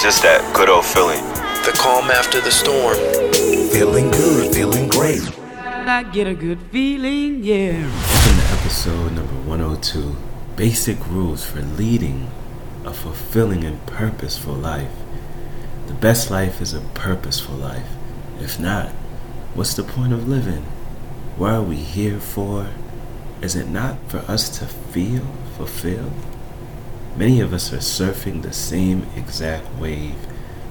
It's just that good old feeling. The calm after the storm. Feeling good, feeling great. I get a good feeling, yeah. Welcome to episode number 102 Basic Rules for Leading a Fulfilling and Purposeful Life. The best life is a purposeful life. If not, what's the point of living? What are we here for? Is it not for us to feel fulfilled? Many of us are surfing the same exact wave.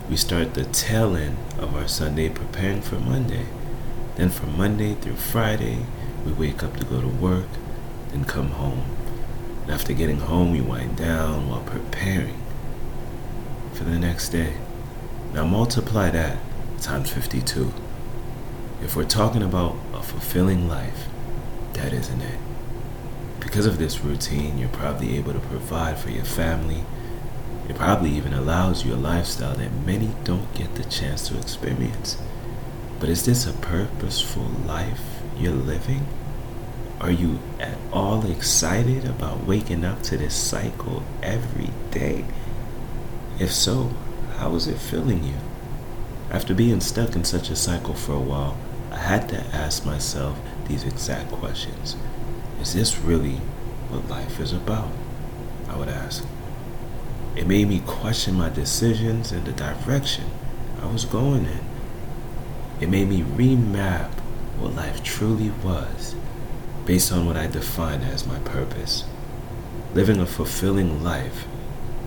We start the tail end of our Sunday preparing for Monday. Then from Monday through Friday, we wake up to go to work, then come home. And after getting home, we wind down while preparing for the next day. Now multiply that times 52. If we're talking about a fulfilling life, that isn't it. Because of this routine, you're probably able to provide for your family. It probably even allows you a lifestyle that many don't get the chance to experience. But is this a purposeful life you're living? Are you at all excited about waking up to this cycle every day? If so, how is it filling you? After being stuck in such a cycle for a while, I had to ask myself these exact questions. Is this really what life is about? I would ask. It made me question my decisions and the direction I was going in. It made me remap what life truly was based on what I define as my purpose. Living a fulfilling life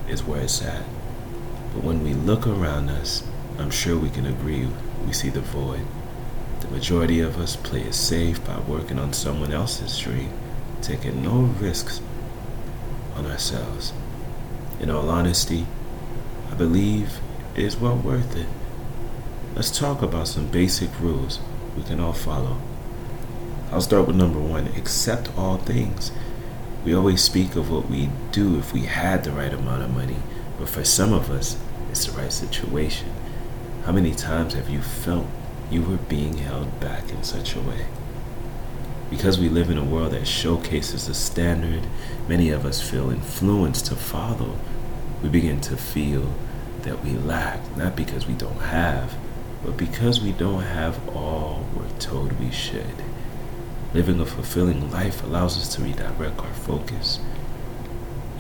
is where it's at. But when we look around us, I'm sure we can agree we see the void. The majority of us play it safe by working on someone else's dream, taking no risks on ourselves. In all honesty, I believe it is well worth it. Let's talk about some basic rules we can all follow. I'll start with number one accept all things. We always speak of what we do if we had the right amount of money, but for some of us, it's the right situation. How many times have you felt you were being held back in such a way? Because we live in a world that showcases a standard many of us feel influenced to follow, we begin to feel that we lack, not because we don't have, but because we don't have all we're told we should. Living a fulfilling life allows us to redirect our focus.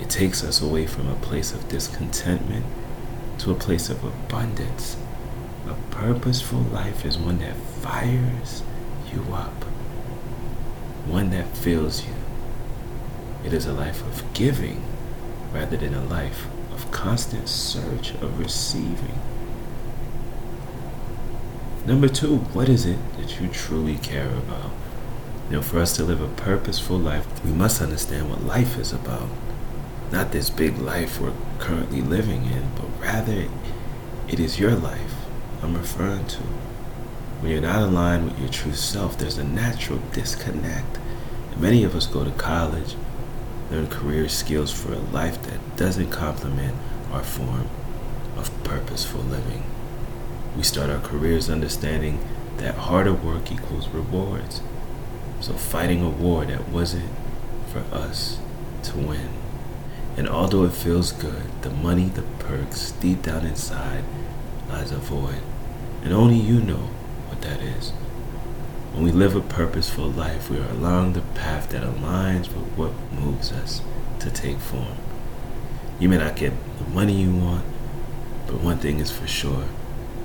It takes us away from a place of discontentment to a place of abundance. A purposeful life is one that fires you up, one that fills you. It is a life of giving rather than a life of constant search of receiving. Number two, what is it that you truly care about? You know, for us to live a purposeful life, we must understand what life is about. Not this big life we're currently living in, but rather it is your life I'm referring to. When you're not aligned with your true self, there's a natural disconnect. And many of us go to college, learn career skills for a life that doesn't complement our form of purposeful living. We start our careers understanding that harder work equals rewards. So fighting a war that wasn't for us to win. And although it feels good, the money, the perks, deep down inside lies a void. And only you know that is. When we live a purposeful life, we are along the path that aligns with what moves us to take form. You may not get the money you want, but one thing is for sure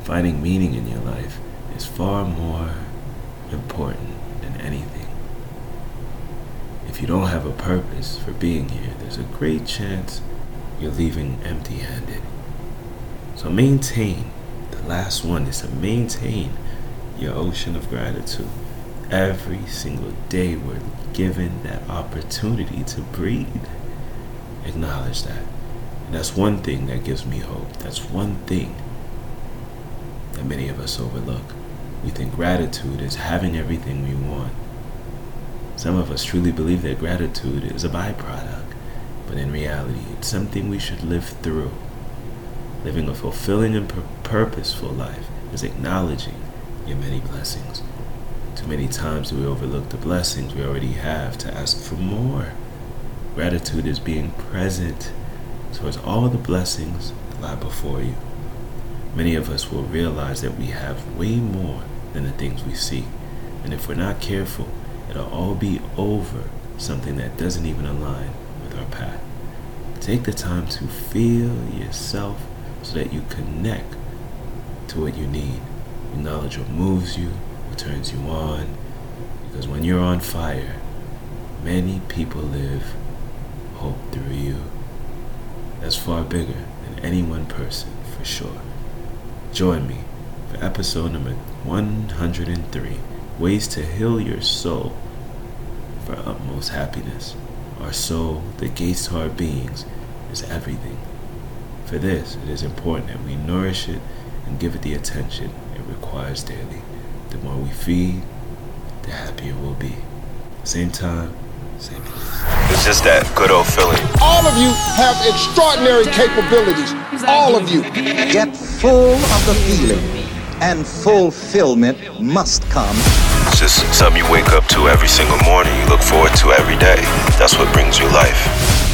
finding meaning in your life is far more important than anything. If you don't have a purpose for being here, there's a great chance you're leaving empty handed. So maintain, the last one is to maintain your ocean of gratitude. Every single day we're given that opportunity to breathe. Acknowledge that. And that's one thing that gives me hope. That's one thing that many of us overlook. We think gratitude is having everything we want. Some of us truly believe that gratitude is a byproduct, but in reality, it's something we should live through. Living a fulfilling and pur- purposeful life is acknowledging your many blessings. Too many times we overlook the blessings we already have to ask for more. Gratitude is being present towards all the blessings that lie before you. many of us will realize that we have way more than the things we seek. And if we're not careful, it'll all be over something that doesn't even align with our path. Take the time to feel yourself so that you connect to what you need. Acknowledge what moves you, what turns you on. Because when you're on fire, many people live hope through you. That's far bigger than any one person, for sure. Join me for episode number 103 Ways to Heal Your Soul for Utmost Happiness. Our soul, the gates to our beings, is everything. For this, it is important that we nourish it and give it the attention it requires daily. The more we feed, the happier we'll be. Same time, same place. It's just that good old feeling. All of you have extraordinary capabilities. All of you. Get full of the feeling, and fulfillment must come. It's just something you wake up to every single morning. You look forward to every day. That's what brings you life.